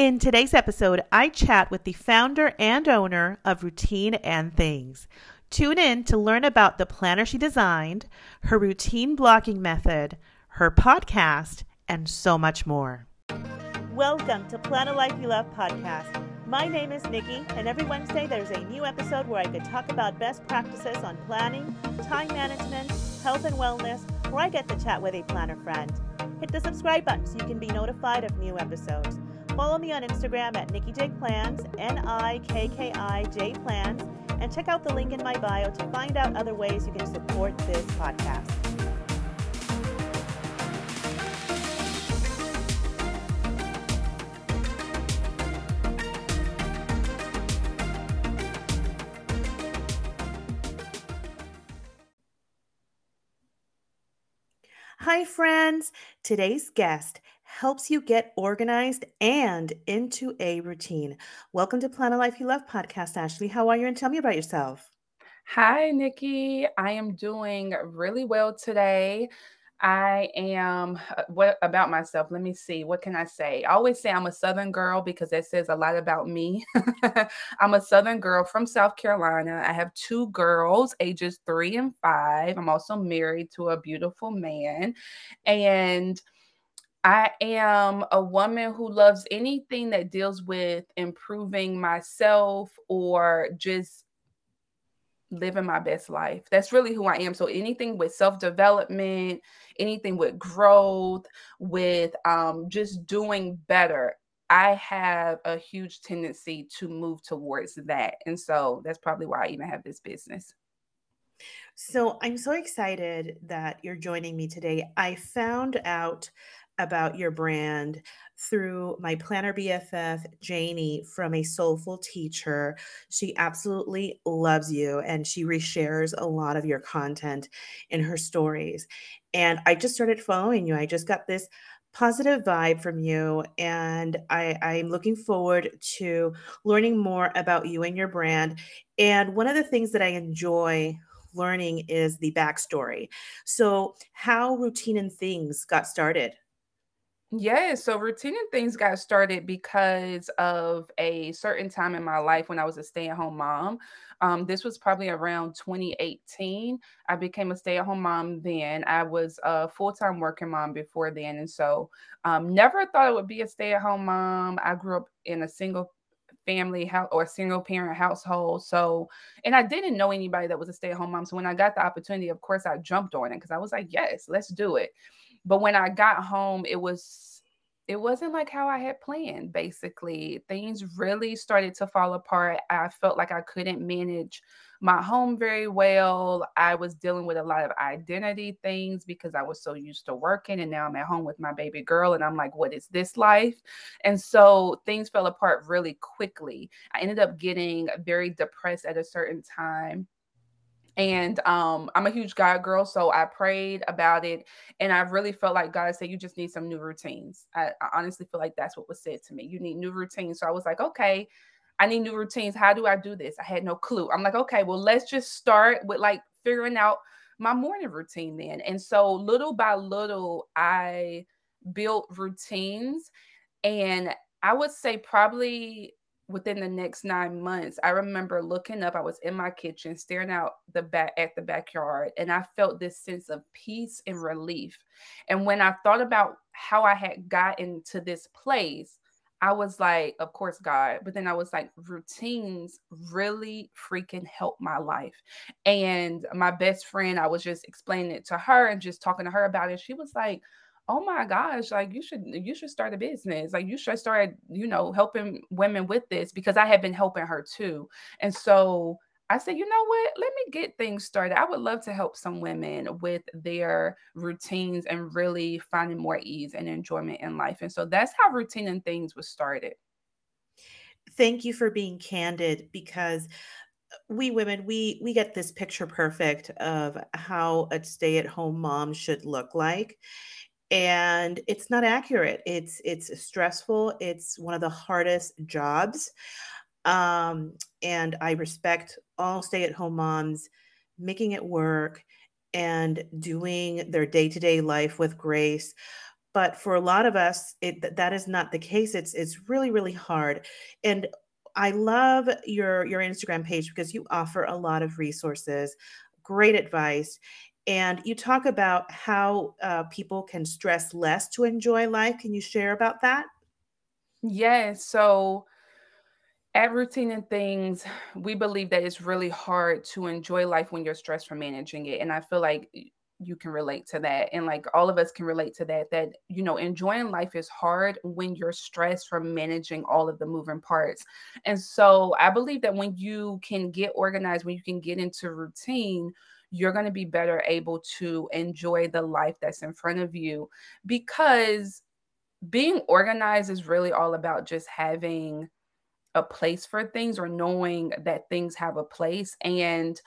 In today's episode, I chat with the founder and owner of Routine and Things. Tune in to learn about the planner she designed, her routine blocking method, her podcast, and so much more. Welcome to Plan a Life You Love podcast. My name is Nikki, and every Wednesday there's a new episode where I could talk about best practices on planning, time management, health and wellness, where I get to chat with a planner friend. Hit the subscribe button so you can be notified of new episodes. Follow me on Instagram at Nikki J Plans, N I K K I J Plans, and check out the link in my bio to find out other ways you can support this podcast. Hi, friends. Today's guest helps you get organized and into a routine. Welcome to Plan a Life You Love podcast, Ashley. How are you? And tell me about yourself. Hi, Nikki. I am doing really well today. I am uh, what about myself? Let me see. What can I say? I always say I'm a Southern girl because that says a lot about me. I'm a Southern girl from South Carolina. I have two girls, ages three and five. I'm also married to a beautiful man. And I am a woman who loves anything that deals with improving myself or just living my best life. That's really who I am. So anything with self-development, anything with growth, with um, just doing better, I have a huge tendency to move towards that. And so that's probably why I even have this business. So I'm so excited that you're joining me today. I found out about your brand through my planner BFF, Janie, from a soulful teacher. She absolutely loves you and she reshares a lot of your content in her stories. And I just started following you. I just got this positive vibe from you and I, i'm looking forward to learning more about you and your brand and one of the things that i enjoy learning is the backstory so how routine and things got started yeah, so routine and things got started because of a certain time in my life when I was a stay-at-home mom. Um, this was probably around 2018. I became a stay-at-home mom then. I was a full-time working mom before then, and so um, never thought I would be a stay-at-home mom. I grew up in a single family house or single parent household. So, and I didn't know anybody that was a stay-at-home mom. So when I got the opportunity, of course, I jumped on it because I was like, yes, let's do it. But when I got home, it was it wasn't like how I had planned, basically. Things really started to fall apart. I felt like I couldn't manage my home very well. I was dealing with a lot of identity things because I was so used to working and now I'm at home with my baby girl and I'm like, what is this life? And so things fell apart really quickly. I ended up getting very depressed at a certain time and um, I'm a huge God girl, so I prayed about it, and I really felt like God said, "You just need some new routines." I, I honestly feel like that's what was said to me. You need new routines. So I was like, "Okay, I need new routines. How do I do this?" I had no clue. I'm like, "Okay, well, let's just start with like figuring out my morning routine then." And so little by little, I built routines, and I would say probably within the next nine months, I remember looking up, I was in my kitchen staring out the back at the backyard, and I felt this sense of peace and relief. And when I thought about how I had gotten to this place, I was like, of course, God. But then I was like, routines really freaking help my life. And my best friend, I was just explaining it to her and just talking to her about it. She was like, oh my gosh like you should you should start a business like you should start you know helping women with this because i have been helping her too. And so i said you know what? Let me get things started. I would love to help some women with their routines and really finding more ease and enjoyment in life. And so that's how routine and things was started. Thank you for being candid because uh, we women we we get this picture perfect of how a stay-at-home mom should look like and it's not accurate. It's it's stressful. It's one of the hardest jobs um, and i respect all stay-at-home moms making it work and doing their day-to-day life with grace but for a lot of us it that is not the case. It's it's really really hard. And i love your your instagram page because you offer a lot of resources great advice and you talk about how uh, people can stress less to enjoy life. Can you share about that? Yes so at routine and things we believe that it's really hard to enjoy life when you're stressed from managing it and i feel like you can relate to that and like all of us can relate to that that you know enjoying life is hard when you're stressed from managing all of the moving parts and so i believe that when you can get organized when you can get into routine you're going to be better able to enjoy the life that's in front of you because being organized is really all about just having a place for things or knowing that things have a place and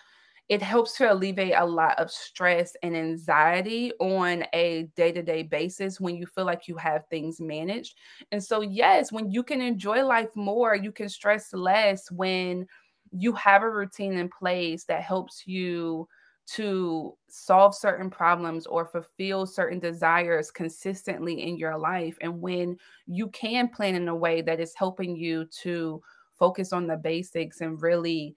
it helps to alleviate a lot of stress and anxiety on a day-to-day basis when you feel like you have things managed. And so yes, when you can enjoy life more, you can stress less when you have a routine in place that helps you to solve certain problems or fulfill certain desires consistently in your life and when you can plan in a way that is helping you to focus on the basics and really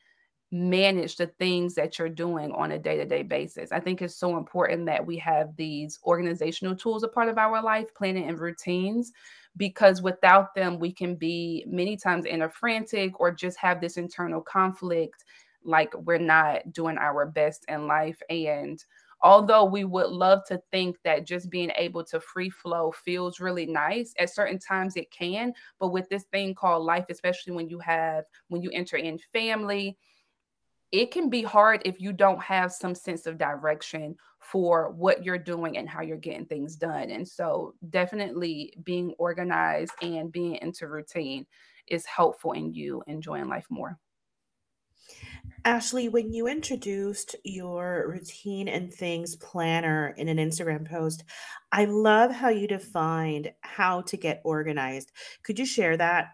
manage the things that you're doing on a day-to-day basis. I think it's so important that we have these organizational tools a part of our life, planning and routines, because without them we can be many times in a frantic or just have this internal conflict like we're not doing our best in life and although we would love to think that just being able to free flow feels really nice at certain times it can but with this thing called life especially when you have when you enter in family it can be hard if you don't have some sense of direction for what you're doing and how you're getting things done. And so, definitely being organized and being into routine is helpful in you enjoying life more. Ashley, when you introduced your routine and things planner in an Instagram post, I love how you defined how to get organized. Could you share that?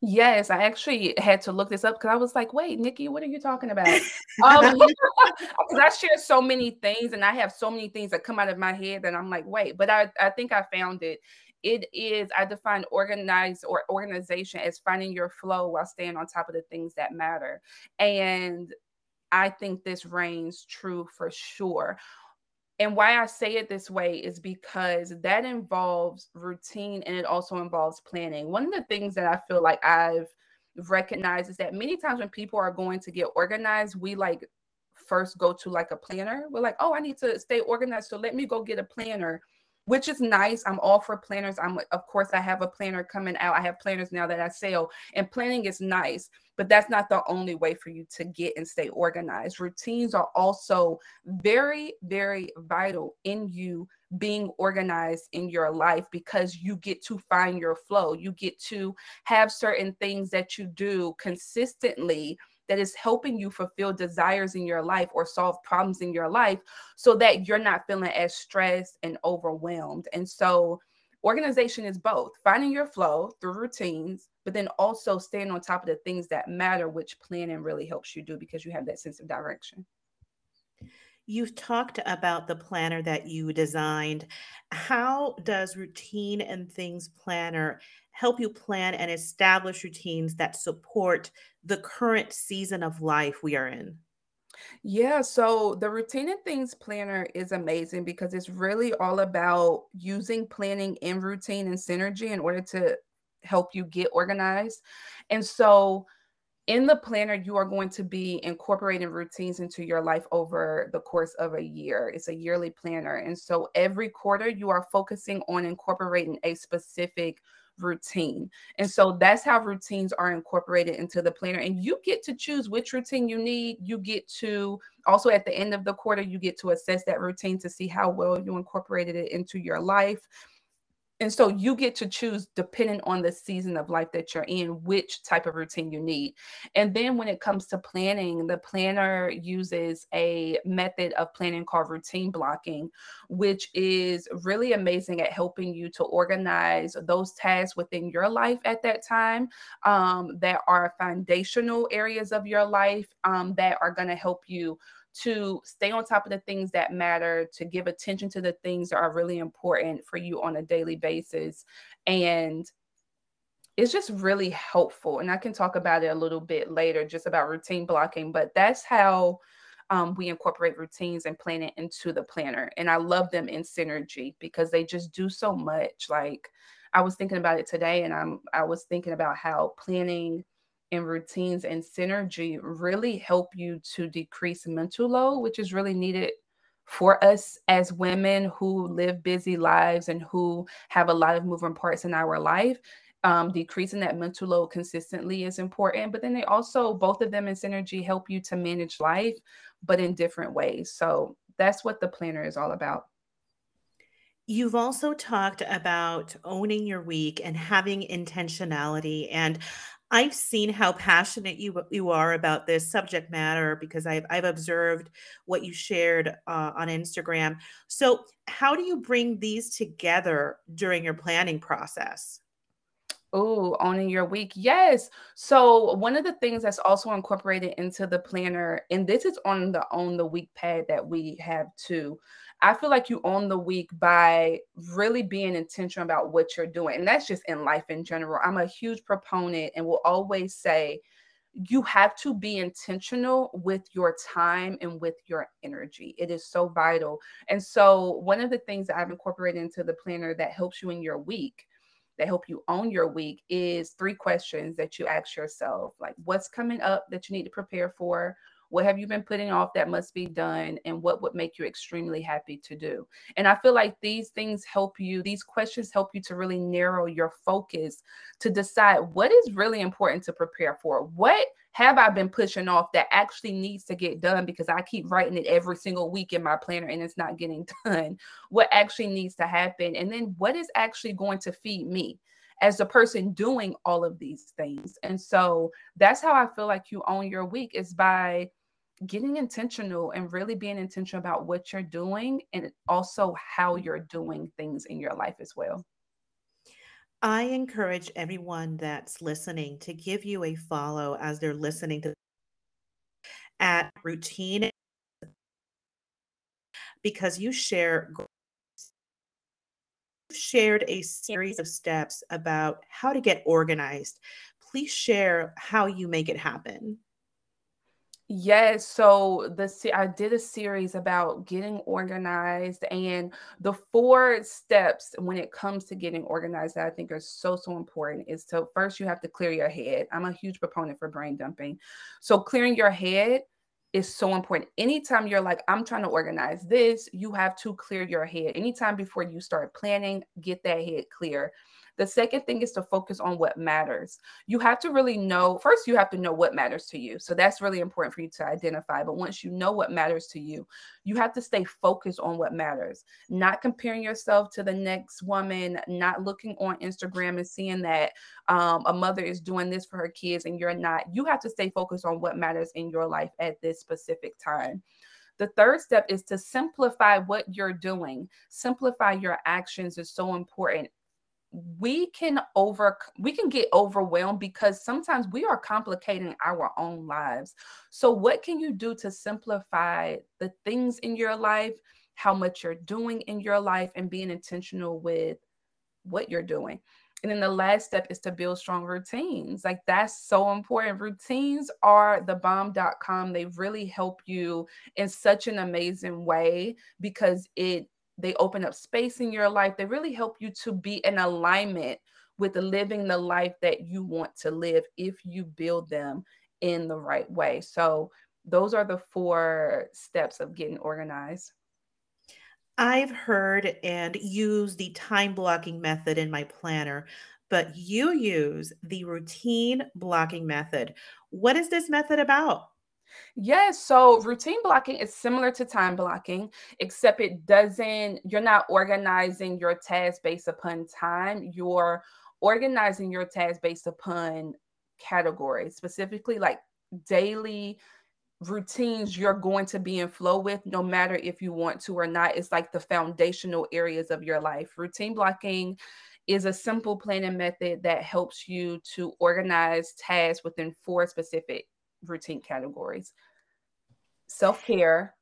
Yes, I actually had to look this up because I was like, "Wait, Nikki, what are you talking about?" Um, because I share so many things, and I have so many things that come out of my head that I'm like, "Wait," but I I think I found it. It is I define organized or organization as finding your flow while staying on top of the things that matter, and I think this reigns true for sure. And why I say it this way is because that involves routine and it also involves planning. One of the things that I feel like I've recognized is that many times when people are going to get organized, we like first go to like a planner. We're like, oh, I need to stay organized. So let me go get a planner which is nice. I'm all for planners. I'm of course I have a planner coming out. I have planners now that I sell, and planning is nice, but that's not the only way for you to get and stay organized. Routines are also very, very vital in you being organized in your life because you get to find your flow. You get to have certain things that you do consistently that is helping you fulfill desires in your life or solve problems in your life so that you're not feeling as stressed and overwhelmed. And so, organization is both finding your flow through routines, but then also staying on top of the things that matter, which planning really helps you do because you have that sense of direction. You've talked about the planner that you designed. How does Routine and Things Planner help you plan and establish routines that support the current season of life we are in? Yeah, so the Routine and Things Planner is amazing because it's really all about using planning and routine and synergy in order to help you get organized. And so in the planner, you are going to be incorporating routines into your life over the course of a year. It's a yearly planner. And so every quarter, you are focusing on incorporating a specific routine. And so that's how routines are incorporated into the planner. And you get to choose which routine you need. You get to also at the end of the quarter, you get to assess that routine to see how well you incorporated it into your life. And so you get to choose, depending on the season of life that you're in, which type of routine you need. And then when it comes to planning, the planner uses a method of planning called routine blocking, which is really amazing at helping you to organize those tasks within your life at that time um, that are foundational areas of your life um, that are going to help you to stay on top of the things that matter, to give attention to the things that are really important for you on a daily basis. And it's just really helpful. And I can talk about it a little bit later, just about routine blocking, but that's how um, we incorporate routines and planning into the planner. And I love them in synergy because they just do so much. Like I was thinking about it today, and I'm I was thinking about how planning and routines and synergy really help you to decrease mental load, which is really needed for us as women who live busy lives and who have a lot of moving parts in our life. Um, decreasing that mental load consistently is important, but then they also, both of them in synergy, help you to manage life, but in different ways. So that's what the planner is all about. You've also talked about owning your week and having intentionality. And I've seen how passionate you you are about this subject matter because I've I've observed what you shared uh, on Instagram. So, how do you bring these together during your planning process? Oh, owning your week. Yes. So one of the things that's also incorporated into the planner, and this is on the on the week pad that we have too. I feel like you own the week by really being intentional about what you're doing. And that's just in life in general. I'm a huge proponent and will always say you have to be intentional with your time and with your energy. It is so vital. And so, one of the things that I've incorporated into the planner that helps you in your week that help you own your week is three questions that you ask yourself like what's coming up that you need to prepare for what have you been putting off that must be done and what would make you extremely happy to do and i feel like these things help you these questions help you to really narrow your focus to decide what is really important to prepare for what have I been pushing off that actually needs to get done because I keep writing it every single week in my planner and it's not getting done? What actually needs to happen? And then what is actually going to feed me? as the person doing all of these things. And so that's how I feel like you own your week is by getting intentional and really being intentional about what you're doing and also how you're doing things in your life as well. I encourage everyone that's listening to give you a follow as they're listening to at routine because you share shared a series of steps about how to get organized. Please share how you make it happen. Yes, so the I did a series about getting organized and the four steps when it comes to getting organized that I think are so so important is to first you have to clear your head. I'm a huge proponent for brain dumping. So clearing your head is so important. Anytime you're like, I'm trying to organize this, you have to clear your head. Anytime before you start planning, get that head clear. The second thing is to focus on what matters. You have to really know, first, you have to know what matters to you. So that's really important for you to identify. But once you know what matters to you, you have to stay focused on what matters, not comparing yourself to the next woman, not looking on Instagram and seeing that um, a mother is doing this for her kids and you're not. You have to stay focused on what matters in your life at this specific time. The third step is to simplify what you're doing. Simplify your actions is so important we can over we can get overwhelmed because sometimes we are complicating our own lives so what can you do to simplify the things in your life how much you're doing in your life and being intentional with what you're doing and then the last step is to build strong routines. Like that's so important. Routines are the bomb.com. They really help you in such an amazing way because it they open up space in your life. They really help you to be in alignment with living the life that you want to live if you build them in the right way. So, those are the four steps of getting organized. I've heard and used the time blocking method in my planner, but you use the routine blocking method. What is this method about? Yes. So routine blocking is similar to time blocking, except it doesn't, you're not organizing your tasks based upon time. You're organizing your tasks based upon categories, specifically like daily routines you're going to be in flow with no matter if you want to or not it's like the foundational areas of your life routine blocking is a simple planning method that helps you to organize tasks within four specific routine categories. self care,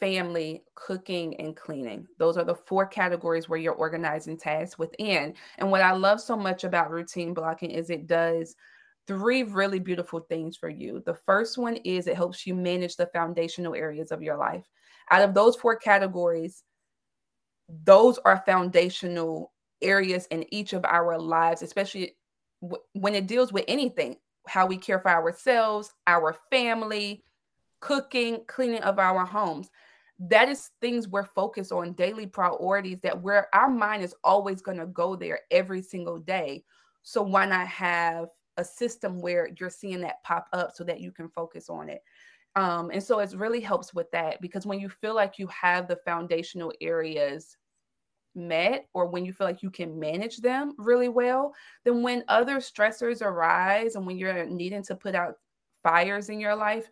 family, cooking, and cleaning. Those are the four categories where you're organizing tasks within. And what I love so much about routine blocking is it does three really beautiful things for you. The first one is it helps you manage the foundational areas of your life. Out of those four categories, those are foundational areas in each of our lives, especially w- when it deals with anything how we care for ourselves, our family, cooking, cleaning of our homes. That is things we're focused on daily priorities that where our mind is always going to go there every single day. So why not have a system where you're seeing that pop up so that you can focus on it? Um, and so it really helps with that because when you feel like you have the foundational areas met or when you feel like you can manage them really well, then when other stressors arise and when you're needing to put out fires in your life,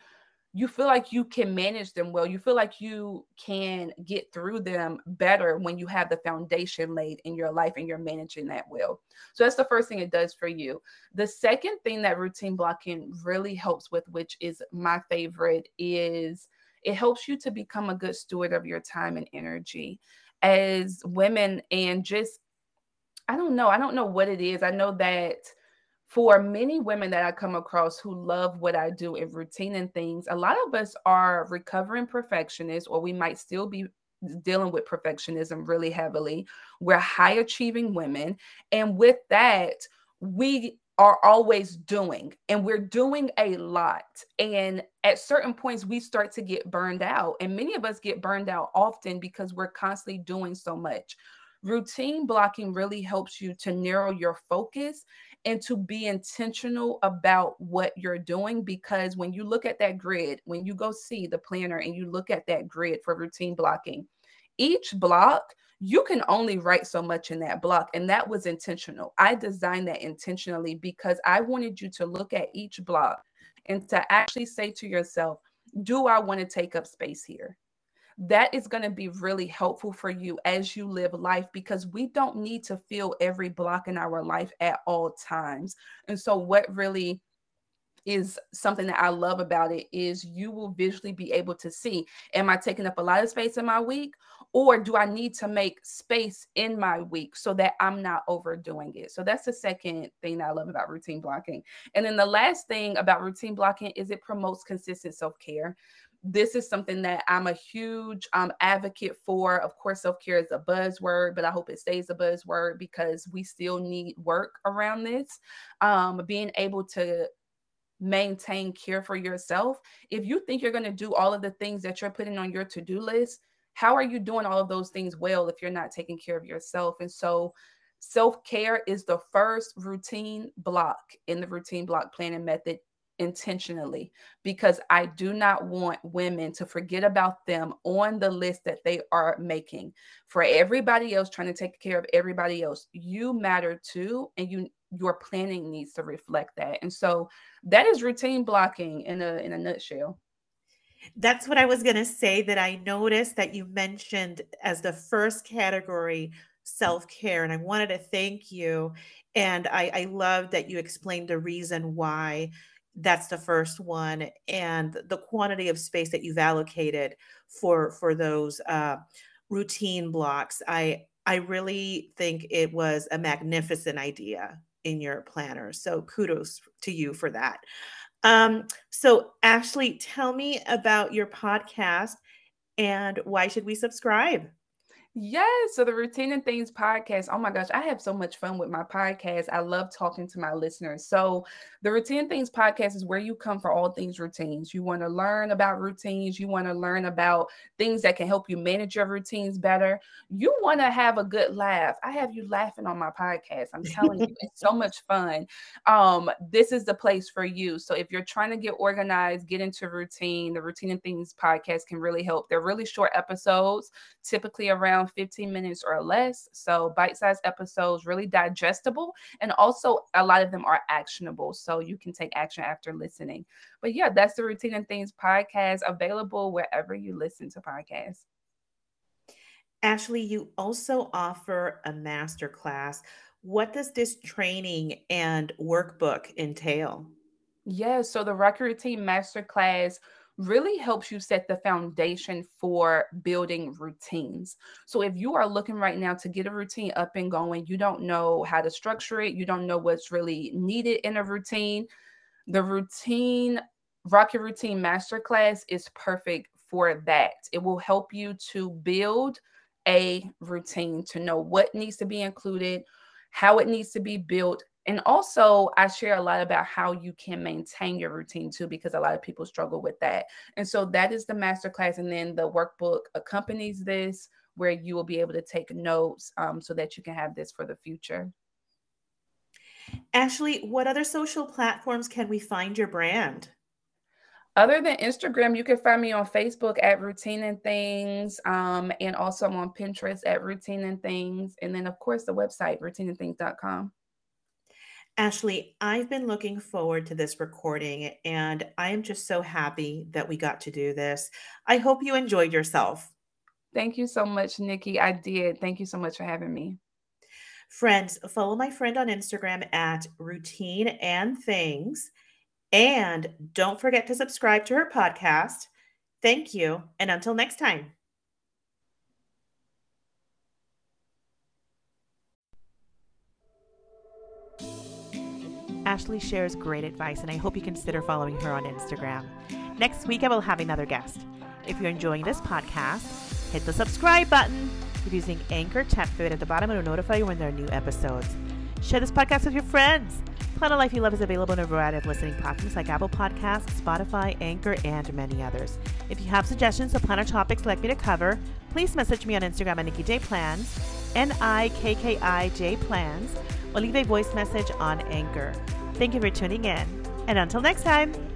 you feel like you can manage them well. You feel like you can get through them better when you have the foundation laid in your life and you're managing that well. So that's the first thing it does for you. The second thing that routine blocking really helps with, which is my favorite, is it helps you to become a good steward of your time and energy as women and just I don't know, I don't know what it is. I know that for many women that I come across who love what I do in routine and things, a lot of us are recovering perfectionists, or we might still be dealing with perfectionism really heavily. We're high achieving women. And with that, we are always doing and we're doing a lot. And at certain points we start to get burned out and many of us get burned out often because we're constantly doing so much. Routine blocking really helps you to narrow your focus and to be intentional about what you're doing because when you look at that grid when you go see the planner and you look at that grid for routine blocking each block you can only write so much in that block. And that was intentional. I designed that intentionally because I wanted you to look at each block and to actually say to yourself, do I want to take up space here? That is going to be really helpful for you as you live life because we don't need to fill every block in our life at all times. And so, what really is something that I love about it is you will visually be able to see am I taking up a lot of space in my week or do I need to make space in my week so that I'm not overdoing it? So that's the second thing that I love about routine blocking. And then the last thing about routine blocking is it promotes consistent self-care this is something that I'm a huge um, advocate for. Of course, self care is a buzzword, but I hope it stays a buzzword because we still need work around this. Um, being able to maintain care for yourself, if you think you're going to do all of the things that you're putting on your to do list, how are you doing all of those things well if you're not taking care of yourself? And so, self care is the first routine block in the routine block planning method intentionally because I do not want women to forget about them on the list that they are making. For everybody else trying to take care of everybody else, you matter too and you your planning needs to reflect that. And so that is routine blocking in a in a nutshell. That's what I was going to say that I noticed that you mentioned as the first category self care. And I wanted to thank you. And I, I love that you explained the reason why that's the first one and the quantity of space that you've allocated for for those uh, routine blocks. I I really think it was a magnificent idea in your planner. So kudos to you for that. Um, so, Ashley, tell me about your podcast and why should we subscribe? Yes. So the Routine and Things podcast. Oh my gosh, I have so much fun with my podcast. I love talking to my listeners. So the Routine Things podcast is where you come for all things routines. You want to learn about routines. You want to learn about things that can help you manage your routines better. You want to have a good laugh. I have you laughing on my podcast. I'm telling you, it's so much fun. Um, this is the place for you. So if you're trying to get organized, get into routine, the Routine and Things podcast can really help. They're really short episodes, typically around around 15 minutes or less. So bite sized episodes, really digestible. And also, a lot of them are actionable. So you can take action after listening. But yeah, that's the Routine and Things podcast available wherever you listen to podcasts. Ashley, you also offer a master class. What does this training and workbook entail? Yeah, so the Rocky Routine Masterclass really helps you set the foundation for building routines. So if you are looking right now to get a routine up and going, you don't know how to structure it, you don't know what's really needed in a routine, the routine Rocket Routine Masterclass is perfect for that. It will help you to build a routine, to know what needs to be included, how it needs to be built, and also, I share a lot about how you can maintain your routine too, because a lot of people struggle with that. And so that is the masterclass. And then the workbook accompanies this, where you will be able to take notes um, so that you can have this for the future. Ashley, what other social platforms can we find your brand? Other than Instagram, you can find me on Facebook at Routine and Things, um, and also I'm on Pinterest at Routine and Things, and then of course the website routineandthings.com. Ashley, I've been looking forward to this recording and I am just so happy that we got to do this. I hope you enjoyed yourself. Thank you so much, Nikki. I did. Thank you so much for having me. Friends, follow my friend on Instagram at routine and things. And don't forget to subscribe to her podcast. Thank you. And until next time. Ashley shares great advice, and I hope you consider following her on Instagram. Next week, I will have another guest. If you're enjoying this podcast, hit the subscribe button. If using Anchor, tap favorite at the bottom, it'll notify you when there are new episodes. Share this podcast with your friends. Plan a Life You Love is available on a variety of listening platforms like Apple Podcasts, Spotify, Anchor, and many others. If you have suggestions of planner topics like me to cover, please message me on Instagram at Nikki J Plans, N I K K I J Plans, or leave a voice message on Anchor. Thank you for tuning in, and until next time.